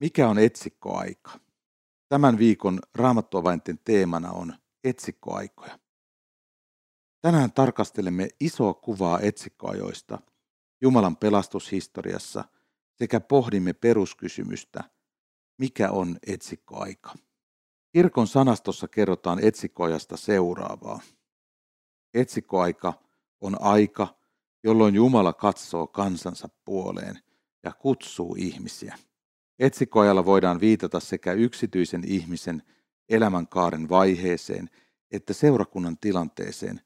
Mikä on etsikkoaika? Tämän viikon raamattuavainten teemana on etsikkoaikoja. Tänään tarkastelemme isoa kuvaa etsikkoajoista Jumalan pelastushistoriassa sekä pohdimme peruskysymystä, mikä on etsikkoaika. Kirkon sanastossa kerrotaan etsikkoajasta seuraavaa. Etsikkoaika on aika, jolloin Jumala katsoo kansansa puoleen ja kutsuu ihmisiä. Etsikkoajalla voidaan viitata sekä yksityisen ihmisen elämänkaaren vaiheeseen että seurakunnan tilanteeseen,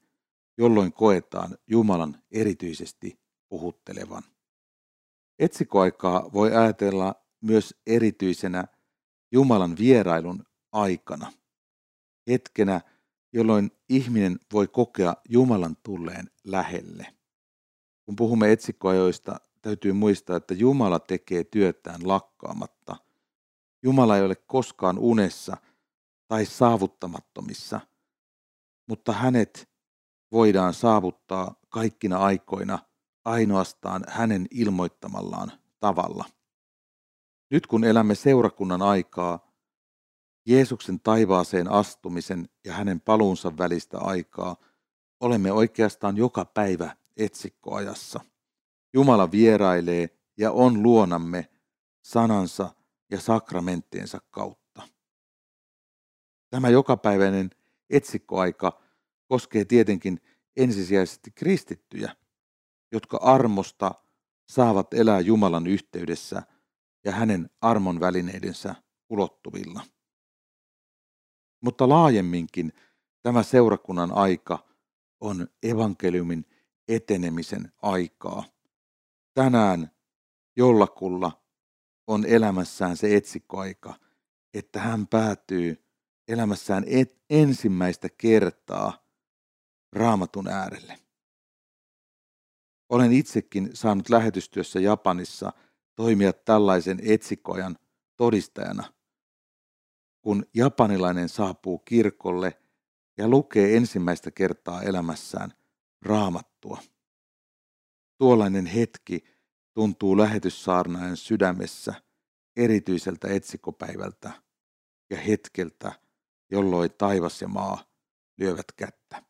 jolloin koetaan Jumalan erityisesti puhuttelevan. Etsikkoaikaa voi ajatella myös erityisenä Jumalan vierailun aikana, hetkenä, jolloin ihminen voi kokea Jumalan tulleen lähelle. Kun puhumme etsikkoajoista, täytyy muistaa, että Jumala tekee työtään lakkaamatta. Jumala ei ole koskaan unessa tai saavuttamattomissa, mutta hänet voidaan saavuttaa kaikkina aikoina ainoastaan hänen ilmoittamallaan tavalla. Nyt kun elämme seurakunnan aikaa, Jeesuksen taivaaseen astumisen ja hänen paluunsa välistä aikaa, olemme oikeastaan joka päivä etsikkoajassa. Jumala vierailee ja on luonamme sanansa ja sakramenttiensa kautta. Tämä jokapäiväinen etsikkoaika koskee tietenkin ensisijaisesti kristittyjä, jotka armosta saavat elää Jumalan yhteydessä ja hänen armon välineidensä ulottuvilla. Mutta laajemminkin tämä seurakunnan aika on evankeliumin etenemisen aikaa. Tänään jollakulla on elämässään se etsikkoaika, että hän päätyy elämässään et, ensimmäistä kertaa raamatun äärelle. Olen itsekin saanut lähetystyössä Japanissa toimia tällaisen etsikkoajan todistajana, kun japanilainen saapuu kirkolle ja lukee ensimmäistä kertaa elämässään raamattua. Tuollainen hetki tuntuu lähetyssaarnaajan sydämessä erityiseltä etsikopäivältä ja hetkeltä, jolloin taivas ja maa lyövät kättä.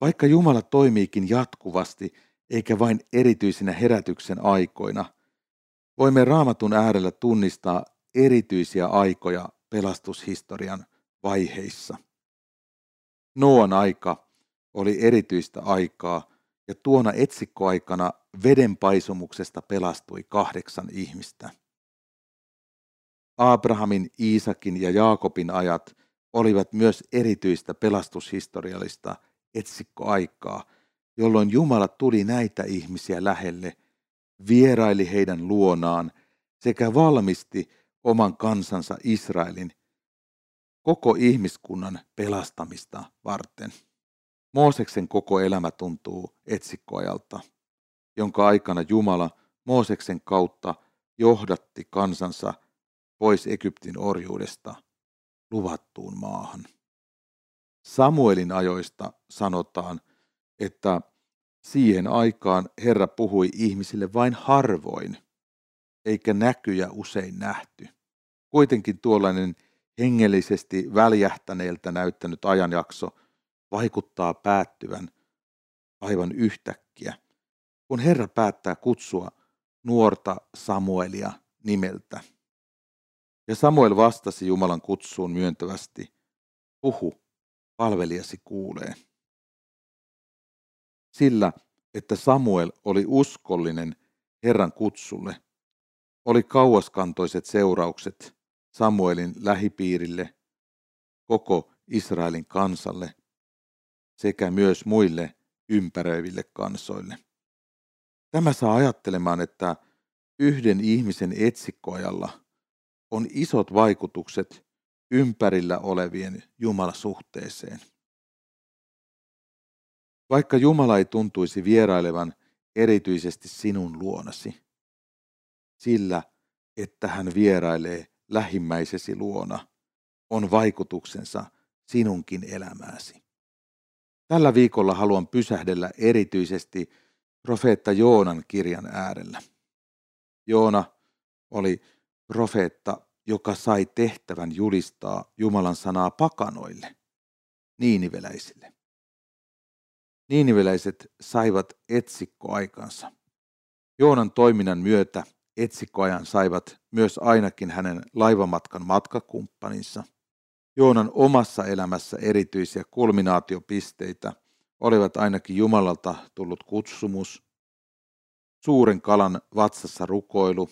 Vaikka Jumala toimiikin jatkuvasti, eikä vain erityisinä herätyksen aikoina, voimme raamatun äärellä tunnistaa erityisiä aikoja pelastushistorian vaiheissa. Noan aika oli erityistä aikaa, ja tuona etsikkoaikana vedenpaisumuksesta pelastui kahdeksan ihmistä. Abrahamin, Iisakin ja Jaakobin ajat olivat myös erityistä pelastushistoriallista etsikkoaikaa, jolloin Jumala tuli näitä ihmisiä lähelle, vieraili heidän luonaan sekä valmisti oman kansansa Israelin koko ihmiskunnan pelastamista varten. Mooseksen koko elämä tuntuu etsikkoajalta, jonka aikana Jumala Mooseksen kautta johdatti kansansa pois Egyptin orjuudesta luvattuun maahan. Samuelin ajoista sanotaan, että siihen aikaan Herra puhui ihmisille vain harvoin, eikä näkyjä usein nähty. Kuitenkin tuollainen hengellisesti väljähtäneeltä näyttänyt ajanjakso vaikuttaa päättyvän aivan yhtäkkiä, kun Herra päättää kutsua nuorta Samuelia nimeltä. Ja Samuel vastasi Jumalan kutsuun myöntävästi, puhu, palvelijasi kuulee. Sillä, että Samuel oli uskollinen Herran kutsulle, oli kauaskantoiset seuraukset Samuelin lähipiirille, koko Israelin kansalle sekä myös muille ympäröiville kansoille. Tämä saa ajattelemaan, että yhden ihmisen etsikkoajalla on isot vaikutukset ympärillä olevien Jumalasuhteeseen. Vaikka Jumala ei tuntuisi vierailevan erityisesti sinun luonasi, sillä, että hän vierailee lähimmäisesi luona, on vaikutuksensa sinunkin elämääsi. Tällä viikolla haluan pysähdellä erityisesti profeetta Joonan kirjan äärellä. Joona oli profeetta, joka sai tehtävän julistaa Jumalan sanaa pakanoille, niiniveläisille. Niiniveläiset saivat etsikkoaikansa. Joonan toiminnan myötä etsikkoajan saivat myös ainakin hänen laivamatkan matkakumppaninsa. Joonan omassa elämässä erityisiä kulminaatiopisteitä olivat ainakin Jumalalta tullut kutsumus, suuren kalan vatsassa rukoilu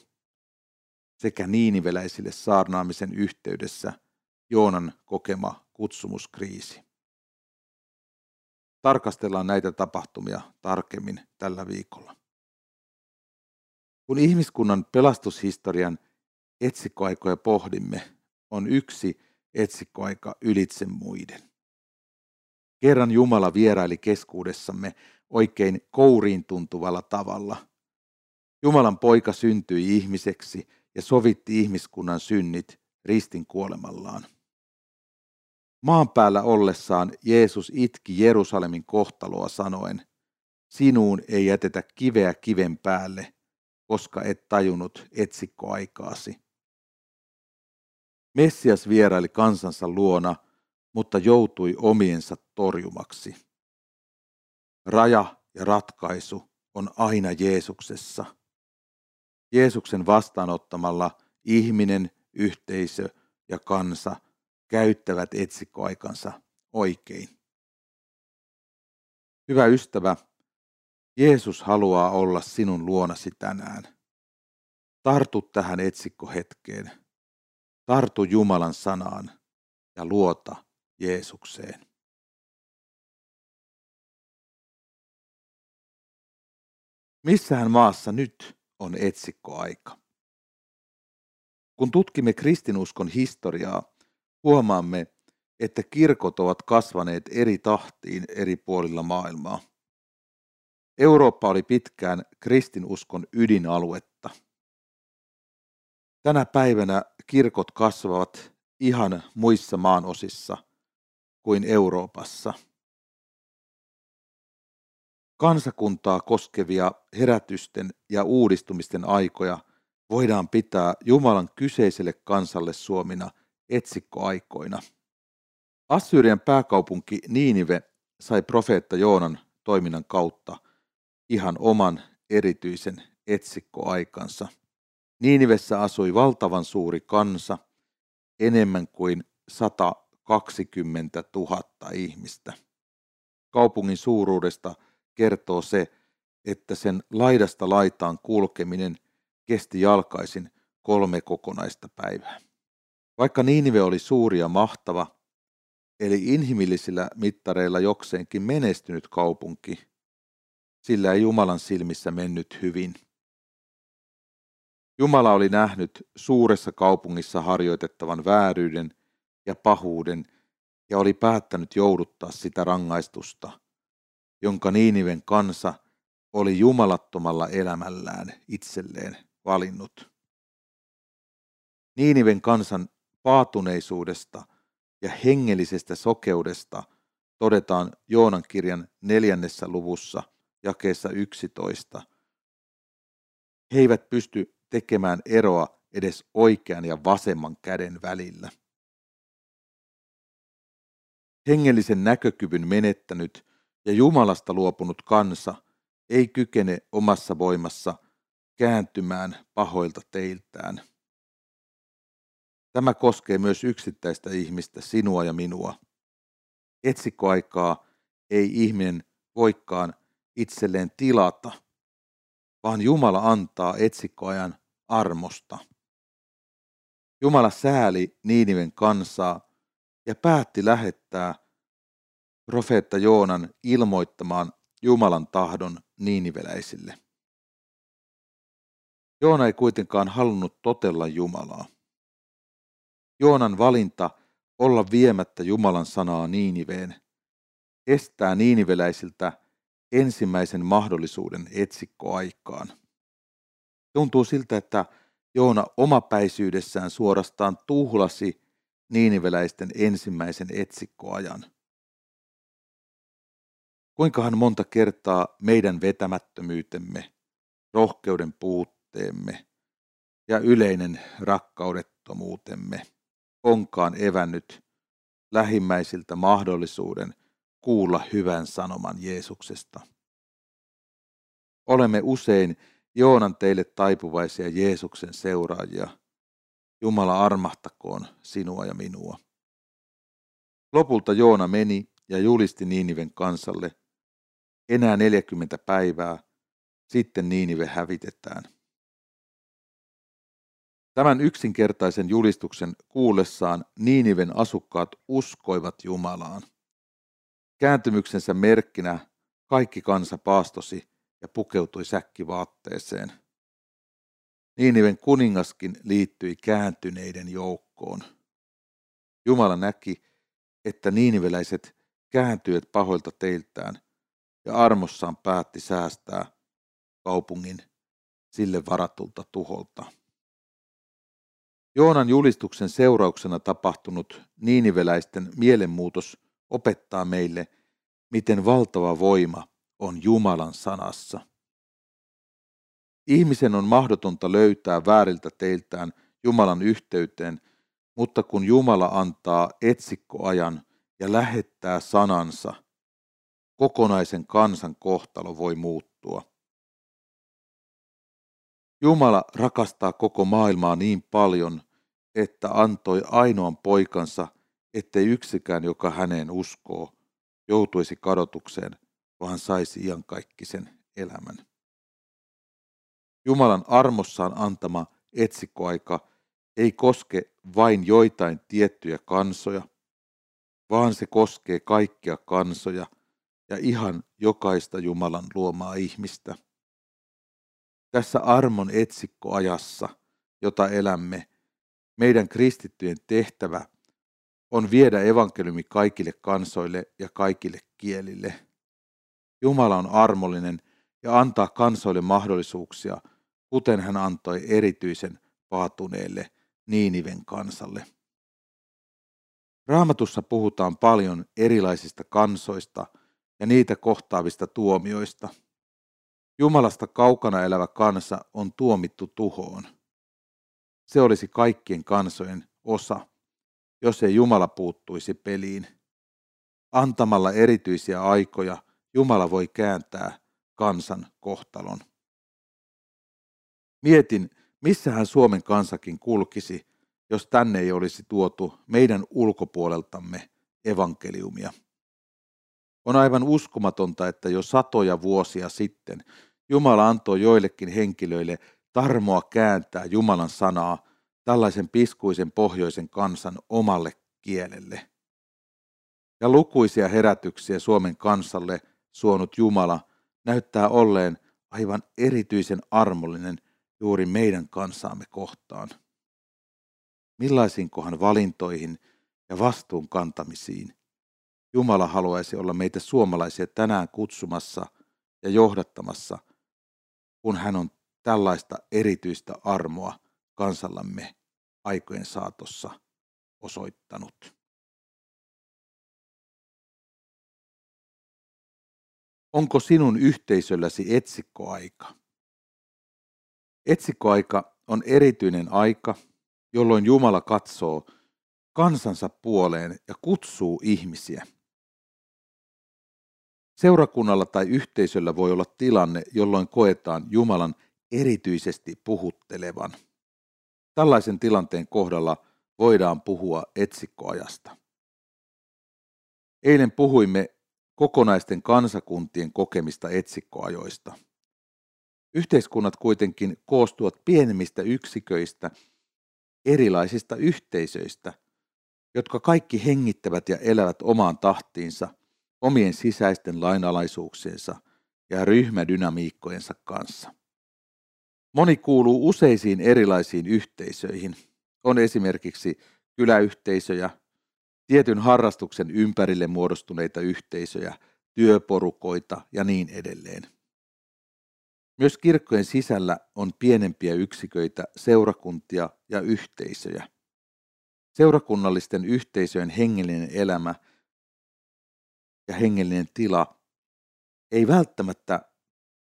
sekä niiniveläisille saarnaamisen yhteydessä Joonan kokema kutsumuskriisi. Tarkastellaan näitä tapahtumia tarkemmin tällä viikolla. Kun ihmiskunnan pelastushistorian etsikkoaikoja pohdimme, on yksi etsikkoaika ylitse muiden. Kerran Jumala vieraili keskuudessamme oikein kouriin tuntuvalla tavalla. Jumalan poika syntyi ihmiseksi ja sovitti ihmiskunnan synnit ristin kuolemallaan. Maan päällä ollessaan Jeesus itki Jerusalemin kohtaloa sanoen, sinuun ei jätetä kiveä kiven päälle, koska et tajunnut etsikkoaikaasi. Messias vieraili kansansa luona, mutta joutui omiensa torjumaksi. Raja ja ratkaisu on aina Jeesuksessa. Jeesuksen vastaanottamalla ihminen, yhteisö ja kansa käyttävät etsikkoaikansa oikein. Hyvä ystävä, Jeesus haluaa olla sinun luonasi tänään. Tartu tähän etsikkohetkeen. Tartu Jumalan sanaan ja luota Jeesukseen. Missähän maassa nyt on etsikkoaika? Kun tutkimme kristinuskon historiaa, huomaamme, että kirkot ovat kasvaneet eri tahtiin eri puolilla maailmaa. Eurooppa oli pitkään kristinuskon ydinaluetta. Tänä päivänä kirkot kasvavat ihan muissa maanosissa kuin Euroopassa. Kansakuntaa koskevia herätysten ja uudistumisten aikoja voidaan pitää Jumalan kyseiselle kansalle suomina etsikkoaikoina. Assyrian pääkaupunki Niinive sai profeetta Joonan toiminnan kautta – ihan oman erityisen etsikkoaikansa. Niinivessä asui valtavan suuri kansa, enemmän kuin 120 000 ihmistä. Kaupungin suuruudesta kertoo se, että sen laidasta laitaan kulkeminen kesti jalkaisin kolme kokonaista päivää. Vaikka Niinive oli suuri ja mahtava, eli inhimillisillä mittareilla jokseenkin menestynyt kaupunki, sillä ei Jumalan silmissä mennyt hyvin. Jumala oli nähnyt suuressa kaupungissa harjoitettavan vääryyden ja pahuuden ja oli päättänyt jouduttaa sitä rangaistusta, jonka Niiniven kansa oli jumalattomalla elämällään itselleen valinnut. Niiniven kansan paatuneisuudesta ja hengellisestä sokeudesta todetaan Joonan kirjan neljännessä luvussa – jakeessa 11. He eivät pysty tekemään eroa edes oikean ja vasemman käden välillä. Hengellisen näkökyvyn menettänyt ja Jumalasta luopunut kansa ei kykene omassa voimassa kääntymään pahoilta teiltään. Tämä koskee myös yksittäistä ihmistä, sinua ja minua. Etsikkoaikaa ei ihminen voikaan itselleen tilata, vaan Jumala antaa etsikkoajan armosta. Jumala sääli Niiniven kansaa ja päätti lähettää profeetta Joonan ilmoittamaan Jumalan tahdon niiniveläisille. Joona ei kuitenkaan halunnut totella Jumalaa. Joonan valinta olla viemättä Jumalan sanaa Niiniveen estää niiniveläisiltä ensimmäisen mahdollisuuden etsikkoaikaan. Tuntuu siltä, että Joona omapäisyydessään suorastaan tuhlasi niiniveläisten ensimmäisen etsikkoajan. Kuinkahan monta kertaa meidän vetämättömyytemme, rohkeuden puutteemme ja yleinen rakkaudettomuutemme onkaan evännyt lähimmäisiltä mahdollisuuden kuulla hyvän sanoman Jeesuksesta. Olemme usein Joonan teille taipuvaisia Jeesuksen seuraajia. Jumala armahtakoon sinua ja minua. Lopulta Joona meni ja julisti Niiniven kansalle. Enää 40 päivää, sitten Niinive hävitetään. Tämän yksinkertaisen julistuksen kuullessaan Niiniven asukkaat uskoivat Jumalaan. Kääntymyksensä merkkinä kaikki kansa paastosi ja pukeutui säkkivaatteeseen. Niiniven kuningaskin liittyi kääntyneiden joukkoon. Jumala näki, että niiniveläiset kääntyivät pahoilta teiltään ja armossaan päätti säästää kaupungin sille varatulta tuholta. Joonan julistuksen seurauksena tapahtunut niiniveläisten mielenmuutos opettaa meille, miten valtava voima on Jumalan sanassa. Ihmisen on mahdotonta löytää vääriltä teiltään Jumalan yhteyteen, mutta kun Jumala antaa etsikkoajan ja lähettää sanansa, kokonaisen kansan kohtalo voi muuttua. Jumala rakastaa koko maailmaa niin paljon, että antoi ainoan poikansa, ettei yksikään, joka häneen uskoo, joutuisi kadotukseen, vaan saisi iankaikkisen elämän. Jumalan armossaan antama etsikkoaika ei koske vain joitain tiettyjä kansoja, vaan se koskee kaikkia kansoja ja ihan jokaista Jumalan luomaa ihmistä. Tässä armon etsikkoajassa, jota elämme, meidän kristittyjen tehtävä on viedä evankeliumi kaikille kansoille ja kaikille kielille. Jumala on armollinen ja antaa kansoille mahdollisuuksia, kuten hän antoi erityisen paatuneelle Niiniven kansalle. Raamatussa puhutaan paljon erilaisista kansoista ja niitä kohtaavista tuomioista. Jumalasta kaukana elävä kansa on tuomittu tuhoon. Se olisi kaikkien kansojen osa, jos ei Jumala puuttuisi peliin. Antamalla erityisiä aikoja Jumala voi kääntää kansan kohtalon. Mietin, missähän Suomen kansakin kulkisi, jos tänne ei olisi tuotu meidän ulkopuoleltamme evankeliumia. On aivan uskomatonta, että jo satoja vuosia sitten Jumala antoi joillekin henkilöille tarmoa kääntää Jumalan sanaa tällaisen piskuisen pohjoisen kansan omalle kielelle. Ja lukuisia herätyksiä Suomen kansalle suonut Jumala näyttää olleen aivan erityisen armollinen juuri meidän kansaamme kohtaan. Millaisinkohan valintoihin ja vastuun kantamisiin Jumala haluaisi olla meitä suomalaisia tänään kutsumassa ja johdattamassa, kun hän on tällaista erityistä armoa kansallamme aikojen saatossa osoittanut. Onko sinun yhteisölläsi etsikkoaika? Etsikkoaika on erityinen aika, jolloin Jumala katsoo kansansa puoleen ja kutsuu ihmisiä. Seurakunnalla tai yhteisöllä voi olla tilanne, jolloin koetaan Jumalan erityisesti puhuttelevan. Tällaisen tilanteen kohdalla voidaan puhua etsikkoajasta. Eilen puhuimme kokonaisten kansakuntien kokemista etsikkoajoista. Yhteiskunnat kuitenkin koostuvat pienemmistä yksiköistä, erilaisista yhteisöistä, jotka kaikki hengittävät ja elävät omaan tahtiinsa, omien sisäisten lainalaisuuksiensa ja ryhmädynamiikkojensa kanssa. Moni kuuluu useisiin erilaisiin yhteisöihin. On esimerkiksi kyläyhteisöjä, tietyn harrastuksen ympärille muodostuneita yhteisöjä, työporukoita ja niin edelleen. Myös kirkkojen sisällä on pienempiä yksiköitä, seurakuntia ja yhteisöjä. Seurakunnallisten yhteisöjen hengellinen elämä ja hengellinen tila ei välttämättä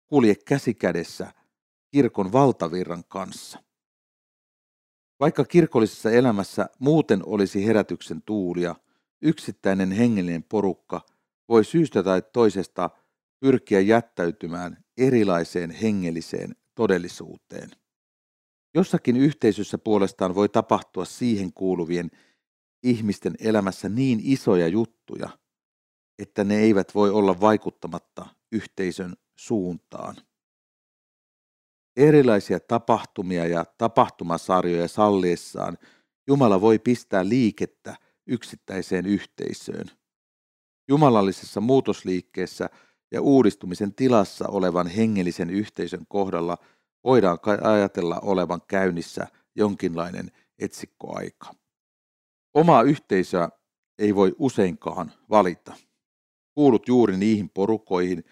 kulje käsikädessä kirkon valtavirran kanssa. Vaikka kirkollisessa elämässä muuten olisi herätyksen tuulia, yksittäinen hengellinen porukka voi syystä tai toisesta pyrkiä jättäytymään erilaiseen hengelliseen todellisuuteen. Jossakin yhteisössä puolestaan voi tapahtua siihen kuuluvien ihmisten elämässä niin isoja juttuja, että ne eivät voi olla vaikuttamatta yhteisön suuntaan. Erilaisia tapahtumia ja tapahtumasarjoja salliessaan Jumala voi pistää liikettä yksittäiseen yhteisöön. Jumalallisessa muutosliikkeessä ja uudistumisen tilassa olevan hengellisen yhteisön kohdalla voidaan ajatella olevan käynnissä jonkinlainen etsikkoaika. Omaa yhteisöä ei voi useinkaan valita. Kuulut juuri niihin porukoihin,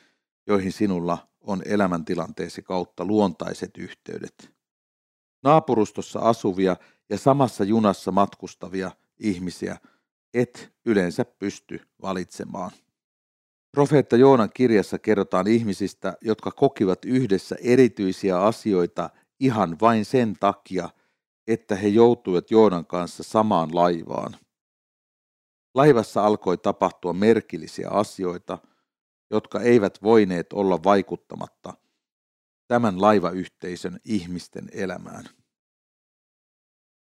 joihin sinulla on elämäntilanteesi kautta luontaiset yhteydet. Naapurustossa asuvia ja samassa junassa matkustavia ihmisiä et yleensä pysty valitsemaan. Profeetta Joonan kirjassa kerrotaan ihmisistä, jotka kokivat yhdessä erityisiä asioita ihan vain sen takia, että he joutuivat Joonan kanssa samaan laivaan. Laivassa alkoi tapahtua merkillisiä asioita, jotka eivät voineet olla vaikuttamatta tämän laivayhteisön ihmisten elämään.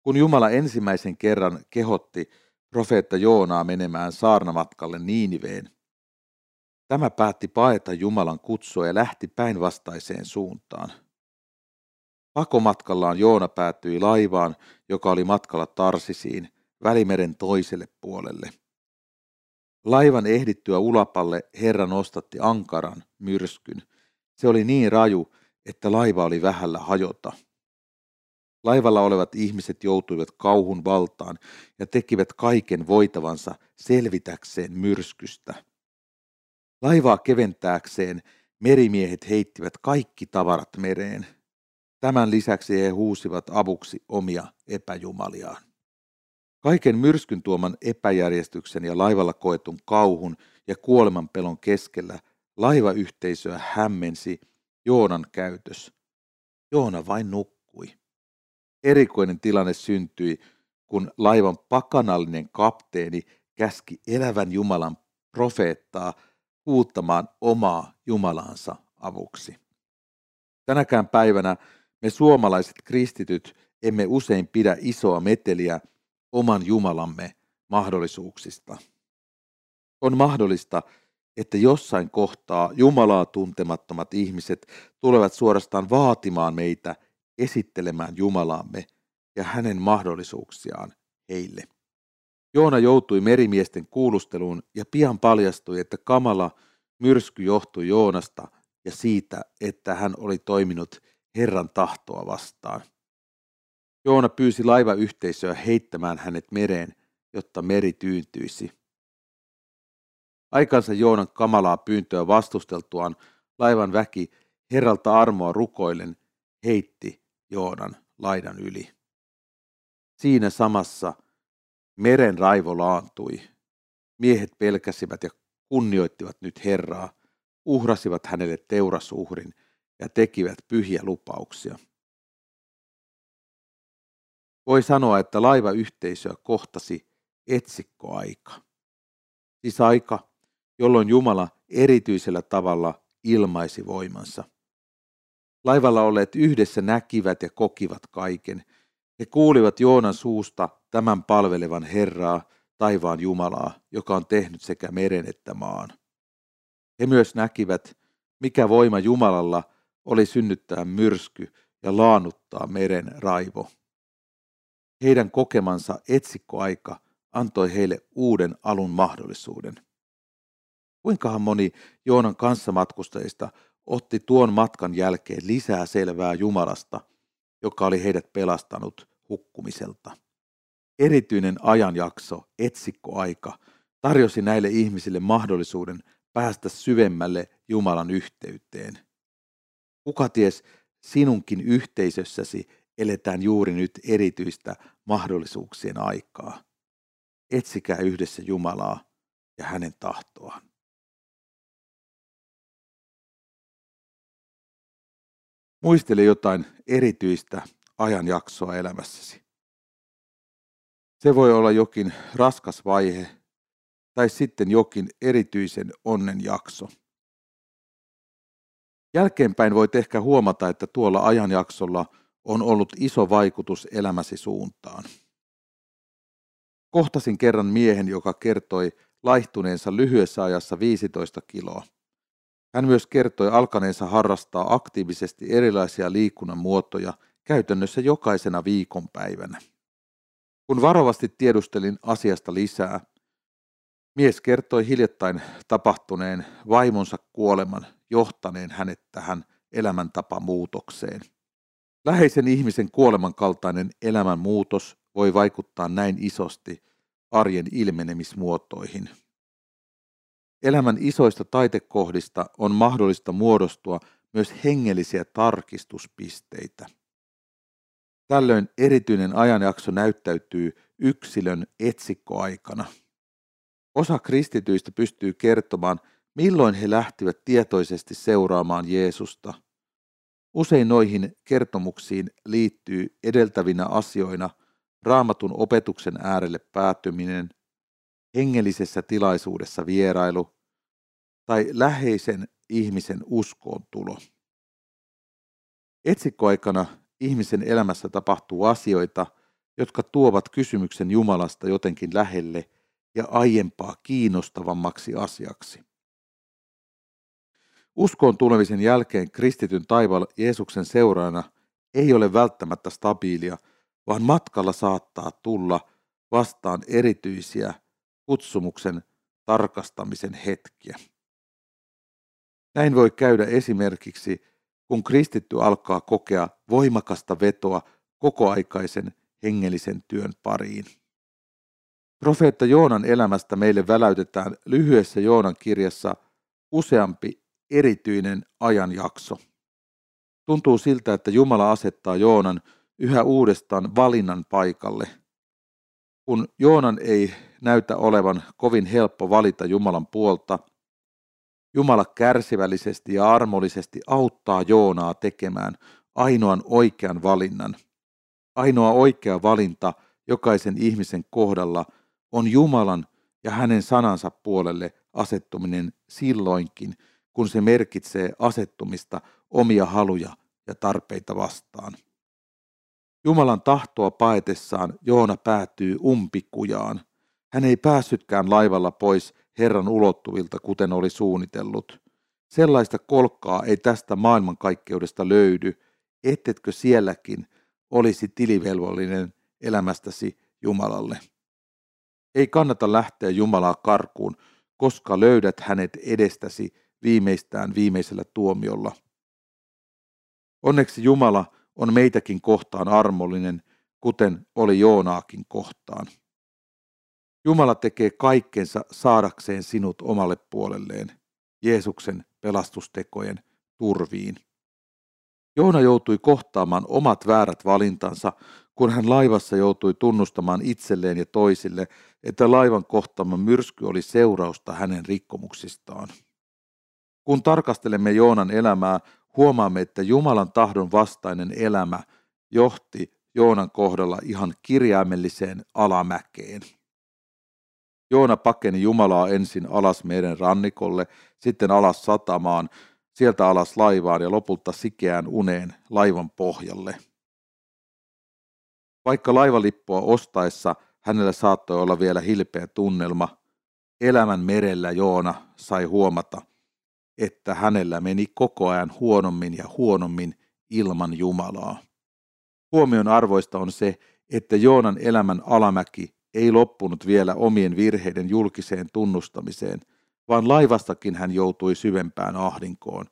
Kun Jumala ensimmäisen kerran kehotti profeetta Joonaa menemään saarnamatkalle Niiniveen, tämä päätti paeta Jumalan kutsua ja lähti päinvastaiseen suuntaan. Pakomatkallaan Joona päätyi laivaan, joka oli matkalla Tarsisiin, Välimeren toiselle puolelle. Laivan ehdittyä ulapalle Herra nostatti ankaran myrskyn. Se oli niin raju, että laiva oli vähällä hajota. Laivalla olevat ihmiset joutuivat kauhun valtaan ja tekivät kaiken voitavansa selvitäkseen myrskystä. Laivaa keventääkseen merimiehet heittivät kaikki tavarat mereen. Tämän lisäksi he huusivat avuksi omia epäjumaliaan. Kaiken myrskyn tuoman epäjärjestyksen ja laivalla koetun kauhun ja kuoleman pelon keskellä laivayhteisöä hämmensi Joonan käytös. Joona vain nukkui. Erikoinen tilanne syntyi, kun laivan pakanallinen kapteeni käski elävän Jumalan profeettaa huuttamaan omaa Jumalansa avuksi. Tänäkään päivänä me suomalaiset kristityt emme usein pidä isoa meteliä oman Jumalamme mahdollisuuksista. On mahdollista, että jossain kohtaa Jumalaa tuntemattomat ihmiset tulevat suorastaan vaatimaan meitä esittelemään Jumalaamme ja hänen mahdollisuuksiaan heille. Joona joutui merimiesten kuulusteluun ja pian paljastui, että kamala myrsky johtui Joonasta ja siitä, että hän oli toiminut Herran tahtoa vastaan. Joona pyysi laivayhteisöä heittämään hänet mereen, jotta meri tyyntyisi. Aikansa Joonan kamalaa pyyntöä vastusteltuaan laivan väki herralta armoa rukoillen heitti Joonan laidan yli. Siinä samassa meren raivo laantui. Miehet pelkäsivät ja kunnioittivat nyt Herraa, uhrasivat hänelle teurasuhrin ja tekivät pyhiä lupauksia. Voi sanoa, että laivayhteisöä kohtasi etsikkoaika. Siis aika, jolloin Jumala erityisellä tavalla ilmaisi voimansa. Laivalla olleet yhdessä näkivät ja kokivat kaiken. He kuulivat Joonan suusta tämän palvelevan Herraa, taivaan Jumalaa, joka on tehnyt sekä meren että maan. He myös näkivät, mikä voima Jumalalla oli synnyttää myrsky ja laannuttaa meren raivo. Heidän kokemansa etsikkoaika antoi heille uuden alun mahdollisuuden. Kuinkahan moni Joonan kanssamatkustajista otti tuon matkan jälkeen lisää selvää Jumalasta, joka oli heidät pelastanut hukkumiselta. Erityinen ajanjakso, etsikkoaika, tarjosi näille ihmisille mahdollisuuden päästä syvemmälle Jumalan yhteyteen. Kuka ties, sinunkin yhteisössäsi eletään juuri nyt erityistä mahdollisuuksien aikaa. Etsikää yhdessä Jumalaa ja hänen tahtoaan. Muistele jotain erityistä ajanjaksoa elämässäsi. Se voi olla jokin raskas vaihe tai sitten jokin erityisen onnen jakso. Jälkeenpäin voit ehkä huomata, että tuolla ajanjaksolla on ollut iso vaikutus elämäsi suuntaan. Kohtasin kerran miehen, joka kertoi laihtuneensa lyhyessä ajassa 15 kiloa. Hän myös kertoi alkaneensa harrastaa aktiivisesti erilaisia liikunnan muotoja käytännössä jokaisena viikonpäivänä. Kun varovasti tiedustelin asiasta lisää, mies kertoi hiljattain tapahtuneen vaimonsa kuoleman johtaneen hänet tähän elämäntapamuutokseen. Läheisen ihmisen kuoleman kaltainen elämänmuutos voi vaikuttaa näin isosti arjen ilmenemismuotoihin. Elämän isoista taitekohdista on mahdollista muodostua myös hengellisiä tarkistuspisteitä. Tällöin erityinen ajanjakso näyttäytyy yksilön etsikkoaikana. Osa kristityistä pystyy kertomaan, milloin he lähtivät tietoisesti seuraamaan Jeesusta. Usein noihin kertomuksiin liittyy edeltävinä asioina raamatun opetuksen äärelle päätyminen, hengellisessä tilaisuudessa vierailu tai läheisen ihmisen uskoon tulo. Etsikkoaikana ihmisen elämässä tapahtuu asioita, jotka tuovat kysymyksen Jumalasta jotenkin lähelle ja aiempaa kiinnostavammaksi asiaksi. Uskoon tulemisen jälkeen kristityn taivaalla Jeesuksen seuraajana ei ole välttämättä stabiilia, vaan matkalla saattaa tulla vastaan erityisiä kutsumuksen tarkastamisen hetkiä. Näin voi käydä esimerkiksi, kun kristitty alkaa kokea voimakasta vetoa kokoaikaisen hengellisen työn pariin. Profeetta Joonan elämästä meille väläytetään lyhyessä Joonan kirjassa useampi erityinen ajanjakso. Tuntuu siltä, että Jumala asettaa Joonan yhä uudestaan valinnan paikalle. Kun Joonan ei näytä olevan kovin helppo valita Jumalan puolta, Jumala kärsivällisesti ja armollisesti auttaa Joonaa tekemään ainoan oikean valinnan. Ainoa oikea valinta jokaisen ihmisen kohdalla on Jumalan ja hänen sanansa puolelle asettuminen silloinkin, kun se merkitsee asettumista omia haluja ja tarpeita vastaan. Jumalan tahtoa paetessaan Joona päätyy umpikujaan. Hän ei päässytkään laivalla pois Herran ulottuvilta, kuten oli suunnitellut. Sellaista kolkkaa ei tästä maailmankaikkeudesta löydy, ettetkö sielläkin olisi tilivelvollinen elämästäsi Jumalalle. Ei kannata lähteä Jumalaa karkuun, koska löydät hänet edestäsi viimeistään viimeisellä tuomiolla. Onneksi Jumala on meitäkin kohtaan armollinen, kuten oli Joonaakin kohtaan. Jumala tekee kaikkensa saadakseen sinut omalle puolelleen, Jeesuksen pelastustekojen turviin. Joona joutui kohtaamaan omat väärät valintansa, kun hän laivassa joutui tunnustamaan itselleen ja toisille, että laivan kohtaama myrsky oli seurausta hänen rikkomuksistaan. Kun tarkastelemme Joonan elämää, huomaamme, että Jumalan tahdon vastainen elämä johti Joonan kohdalla ihan kirjaimelliseen alamäkeen. Joona pakeni Jumalaa ensin alas meidän rannikolle, sitten alas satamaan, sieltä alas laivaan ja lopulta sikeään uneen laivan pohjalle. Vaikka laivalippua ostaessa hänellä saattoi olla vielä hilpeä tunnelma, elämän merellä Joona sai huomata, että hänellä meni koko ajan huonommin ja huonommin ilman Jumalaa. Huomion arvoista on se, että Joonan elämän alamäki ei loppunut vielä omien virheiden julkiseen tunnustamiseen, vaan laivastakin hän joutui syvempään ahdinkoon,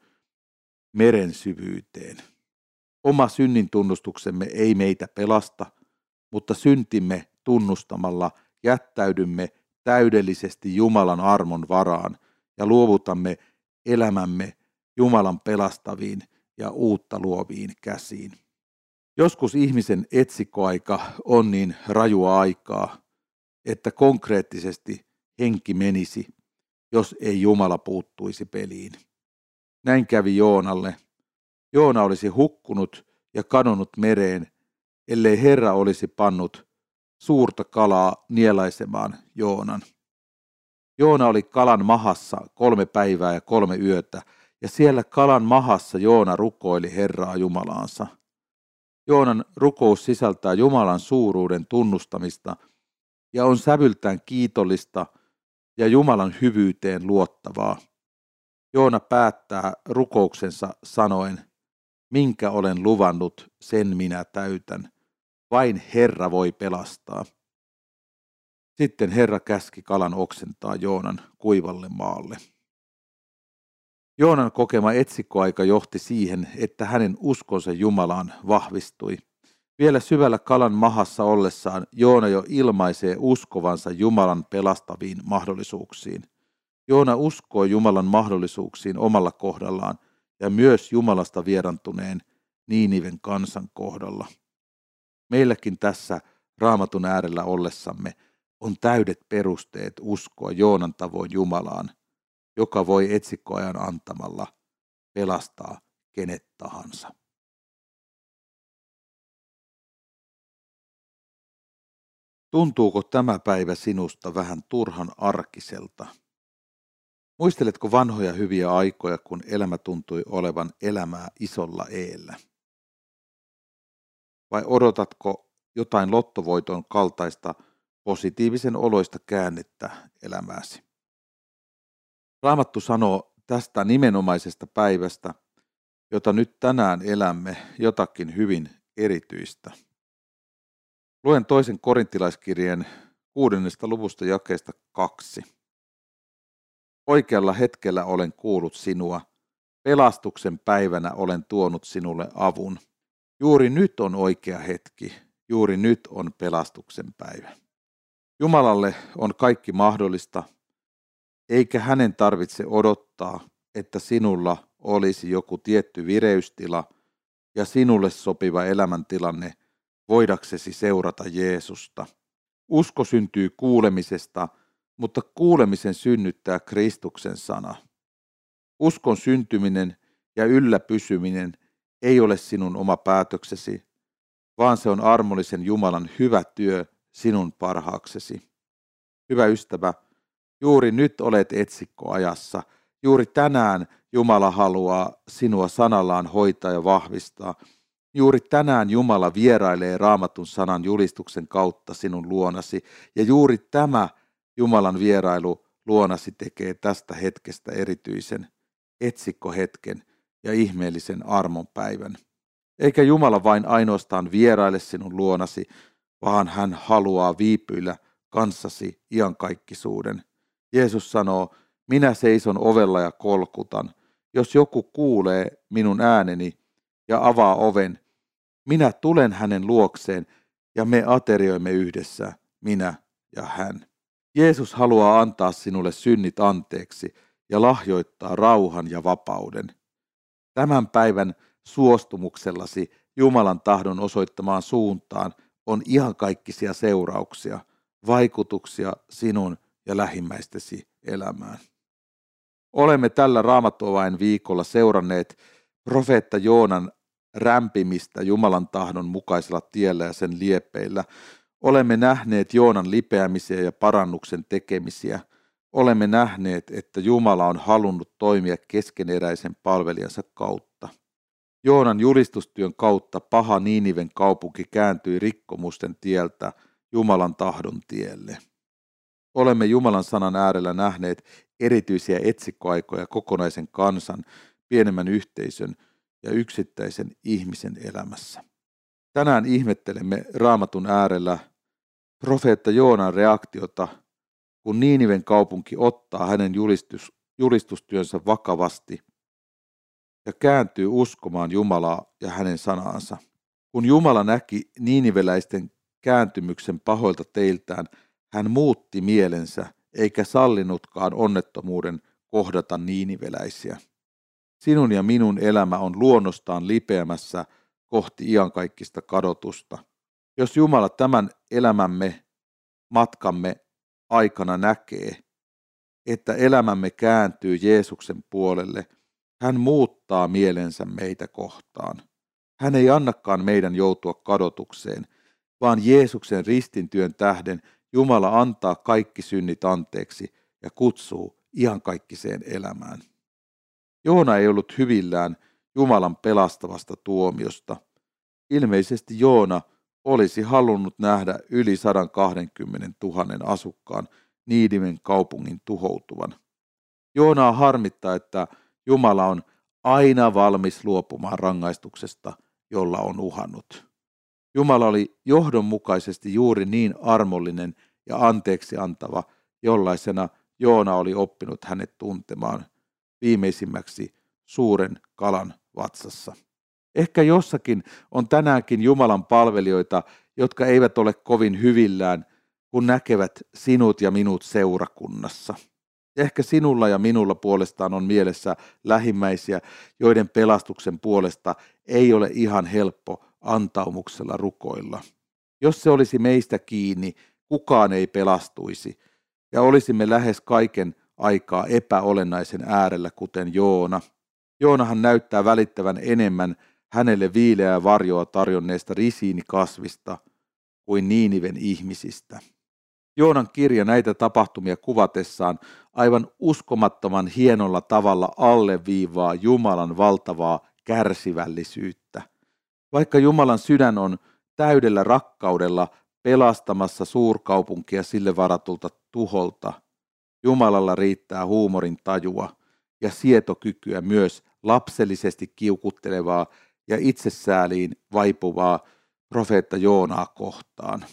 meren syvyyteen. Oma synnin tunnustuksemme ei meitä pelasta, mutta syntimme tunnustamalla jättäydymme täydellisesti Jumalan armon varaan ja luovutamme elämämme Jumalan pelastaviin ja uutta luoviin käsiin. Joskus ihmisen etsikkoaika on niin rajua aikaa, että konkreettisesti henki menisi, jos ei Jumala puuttuisi peliin. Näin kävi Joonalle. Joona olisi hukkunut ja kadonnut mereen, ellei Herra olisi pannut suurta kalaa nielaisemaan Joonan. Joona oli kalan mahassa kolme päivää ja kolme yötä, ja siellä kalan mahassa Joona rukoili Herraa Jumalaansa. Joonan rukous sisältää Jumalan suuruuden tunnustamista ja on sävyltään kiitollista ja Jumalan hyvyyteen luottavaa. Joona päättää rukouksensa sanoen, minkä olen luvannut, sen minä täytän. Vain Herra voi pelastaa. Sitten Herra käski kalan oksentaa Joonan kuivalle maalle. Joonan kokema etsikkoaika johti siihen, että hänen uskonsa Jumalaan vahvistui. Vielä syvällä kalan mahassa ollessaan Joona jo ilmaisee uskovansa Jumalan pelastaviin mahdollisuuksiin. Joona uskoo Jumalan mahdollisuuksiin omalla kohdallaan ja myös Jumalasta vierantuneen Niiniven kansan kohdalla. Meilläkin tässä raamatun äärellä ollessamme on täydet perusteet uskoa Joonan tavoin Jumalaan, joka voi etsikkoajan antamalla pelastaa kenet tahansa. Tuntuuko tämä päivä sinusta vähän turhan arkiselta? Muisteletko vanhoja hyviä aikoja, kun elämä tuntui olevan elämää isolla eellä? Vai odotatko jotain lottovoiton kaltaista positiivisen oloista käännettä elämääsi? Raamattu sanoo tästä nimenomaisesta päivästä, jota nyt tänään elämme, jotakin hyvin erityistä. Luen toisen korintilaiskirjeen kuudennesta luvusta jakeesta kaksi. Oikealla hetkellä olen kuullut sinua, pelastuksen päivänä olen tuonut sinulle avun. Juuri nyt on oikea hetki, juuri nyt on pelastuksen päivä. Jumalalle on kaikki mahdollista, eikä hänen tarvitse odottaa, että sinulla olisi joku tietty vireystila ja sinulle sopiva elämäntilanne voidaksesi seurata Jeesusta. Usko syntyy kuulemisesta, mutta kuulemisen synnyttää Kristuksen sana. Uskon syntyminen ja ylläpysyminen ei ole sinun oma päätöksesi, vaan se on armollisen Jumalan hyvä työ sinun parhaaksesi. Hyvä ystävä, juuri nyt olet etsikkoajassa. Juuri tänään Jumala haluaa sinua sanallaan hoitaa ja vahvistaa. Juuri tänään Jumala vierailee raamatun sanan julistuksen kautta sinun luonasi. Ja juuri tämä Jumalan vierailu luonasi tekee tästä hetkestä erityisen etsikkohetken ja ihmeellisen armon päivän. Eikä Jumala vain ainoastaan vieraile sinun luonasi, vaan hän haluaa viipyillä kanssasi iankaikkisuuden. Jeesus sanoo, minä seison ovella ja kolkutan. Jos joku kuulee minun ääneni ja avaa oven, minä tulen hänen luokseen ja me aterioimme yhdessä, minä ja hän. Jeesus haluaa antaa sinulle synnit anteeksi ja lahjoittaa rauhan ja vapauden. Tämän päivän suostumuksellasi Jumalan tahdon osoittamaan suuntaan on ihan kaikkisia seurauksia, vaikutuksia sinun ja lähimmäistesi elämään. Olemme tällä raamattuavain viikolla seuranneet profeetta Joonan rämpimistä Jumalan tahdon mukaisella tiellä ja sen liepeillä. Olemme nähneet Joonan lipeämisiä ja parannuksen tekemisiä. Olemme nähneet, että Jumala on halunnut toimia keskeneräisen palvelijansa kautta. Joonan julistustyön kautta paha Niiniven kaupunki kääntyi rikkomusten tieltä Jumalan tahdon tielle. Olemme Jumalan sanan äärellä nähneet erityisiä etsikkoaikoja kokonaisen kansan, pienemmän yhteisön ja yksittäisen ihmisen elämässä. Tänään ihmettelemme raamatun äärellä profeetta Joonan reaktiota, kun Niiniven kaupunki ottaa hänen julistus, julistustyönsä vakavasti ja kääntyy uskomaan Jumalaa ja hänen sanaansa. Kun Jumala näki niiniveläisten kääntymyksen pahoilta teiltään, hän muutti mielensä eikä sallinutkaan onnettomuuden kohdata niiniveläisiä. Sinun ja minun elämä on luonnostaan lipeämässä kohti iankaikkista kadotusta. Jos Jumala tämän elämämme, matkamme aikana näkee, että elämämme kääntyy Jeesuksen puolelle, hän muuttaa mielensä meitä kohtaan. Hän ei annakaan meidän joutua kadotukseen. vaan Jeesuksen ristintyön tähden Jumala antaa kaikki synnit anteeksi ja kutsuu iankaikkiseen elämään. Joona ei ollut hyvillään Jumalan pelastavasta tuomiosta. Ilmeisesti Joona olisi halunnut nähdä yli 120 000 asukkaan Niidimen kaupungin tuhoutuvan. Joonaa harmittaa, että Jumala on aina valmis luopumaan rangaistuksesta, jolla on uhannut. Jumala oli johdonmukaisesti juuri niin armollinen ja anteeksi antava, jollaisena Joona oli oppinut hänet tuntemaan viimeisimmäksi suuren kalan vatsassa. Ehkä jossakin on tänäänkin Jumalan palvelijoita, jotka eivät ole kovin hyvillään, kun näkevät sinut ja minut seurakunnassa. Ehkä sinulla ja minulla puolestaan on mielessä lähimmäisiä, joiden pelastuksen puolesta ei ole ihan helppo antaumuksella rukoilla. Jos se olisi meistä kiinni, kukaan ei pelastuisi, ja olisimme lähes kaiken aikaa epäolennaisen äärellä, kuten Joona. Joonahan näyttää välittävän enemmän hänelle viileää varjoa tarjonneesta risiinikasvista kuin Niiniven ihmisistä. Joonan kirja näitä tapahtumia kuvatessaan aivan uskomattoman hienolla tavalla alleviivaa Jumalan valtavaa kärsivällisyyttä. Vaikka Jumalan sydän on täydellä rakkaudella pelastamassa suurkaupunkia sille varatulta tuholta, Jumalalla riittää huumorin tajua ja sietokykyä myös lapsellisesti kiukuttelevaa ja itsesääliin vaipuvaa profeetta Joonaa kohtaan.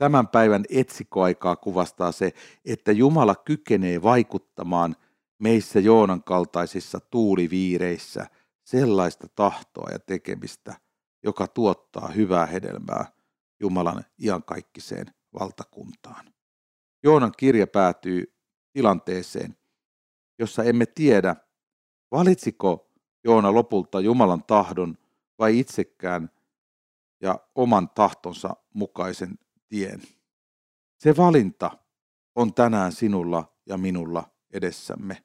Tämän päivän etsikoaikaa kuvastaa se, että Jumala kykenee vaikuttamaan meissä Joonan kaltaisissa tuuliviireissä sellaista tahtoa ja tekemistä, joka tuottaa hyvää hedelmää Jumalan iankaikkiseen valtakuntaan. Joonan kirja päätyy tilanteeseen, jossa emme tiedä, valitsiko Joona lopulta Jumalan tahdon vai itsekään ja oman tahtonsa mukaisen tien. Se valinta on tänään sinulla ja minulla edessämme.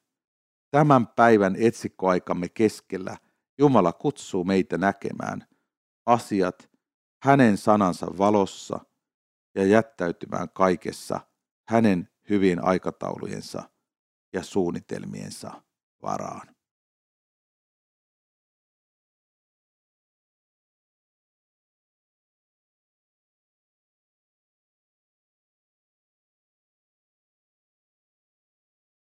Tämän päivän etsikkoaikamme keskellä Jumala kutsuu meitä näkemään asiat hänen sanansa valossa ja jättäytymään kaikessa hänen hyvin aikataulujensa ja suunnitelmiensa varaan.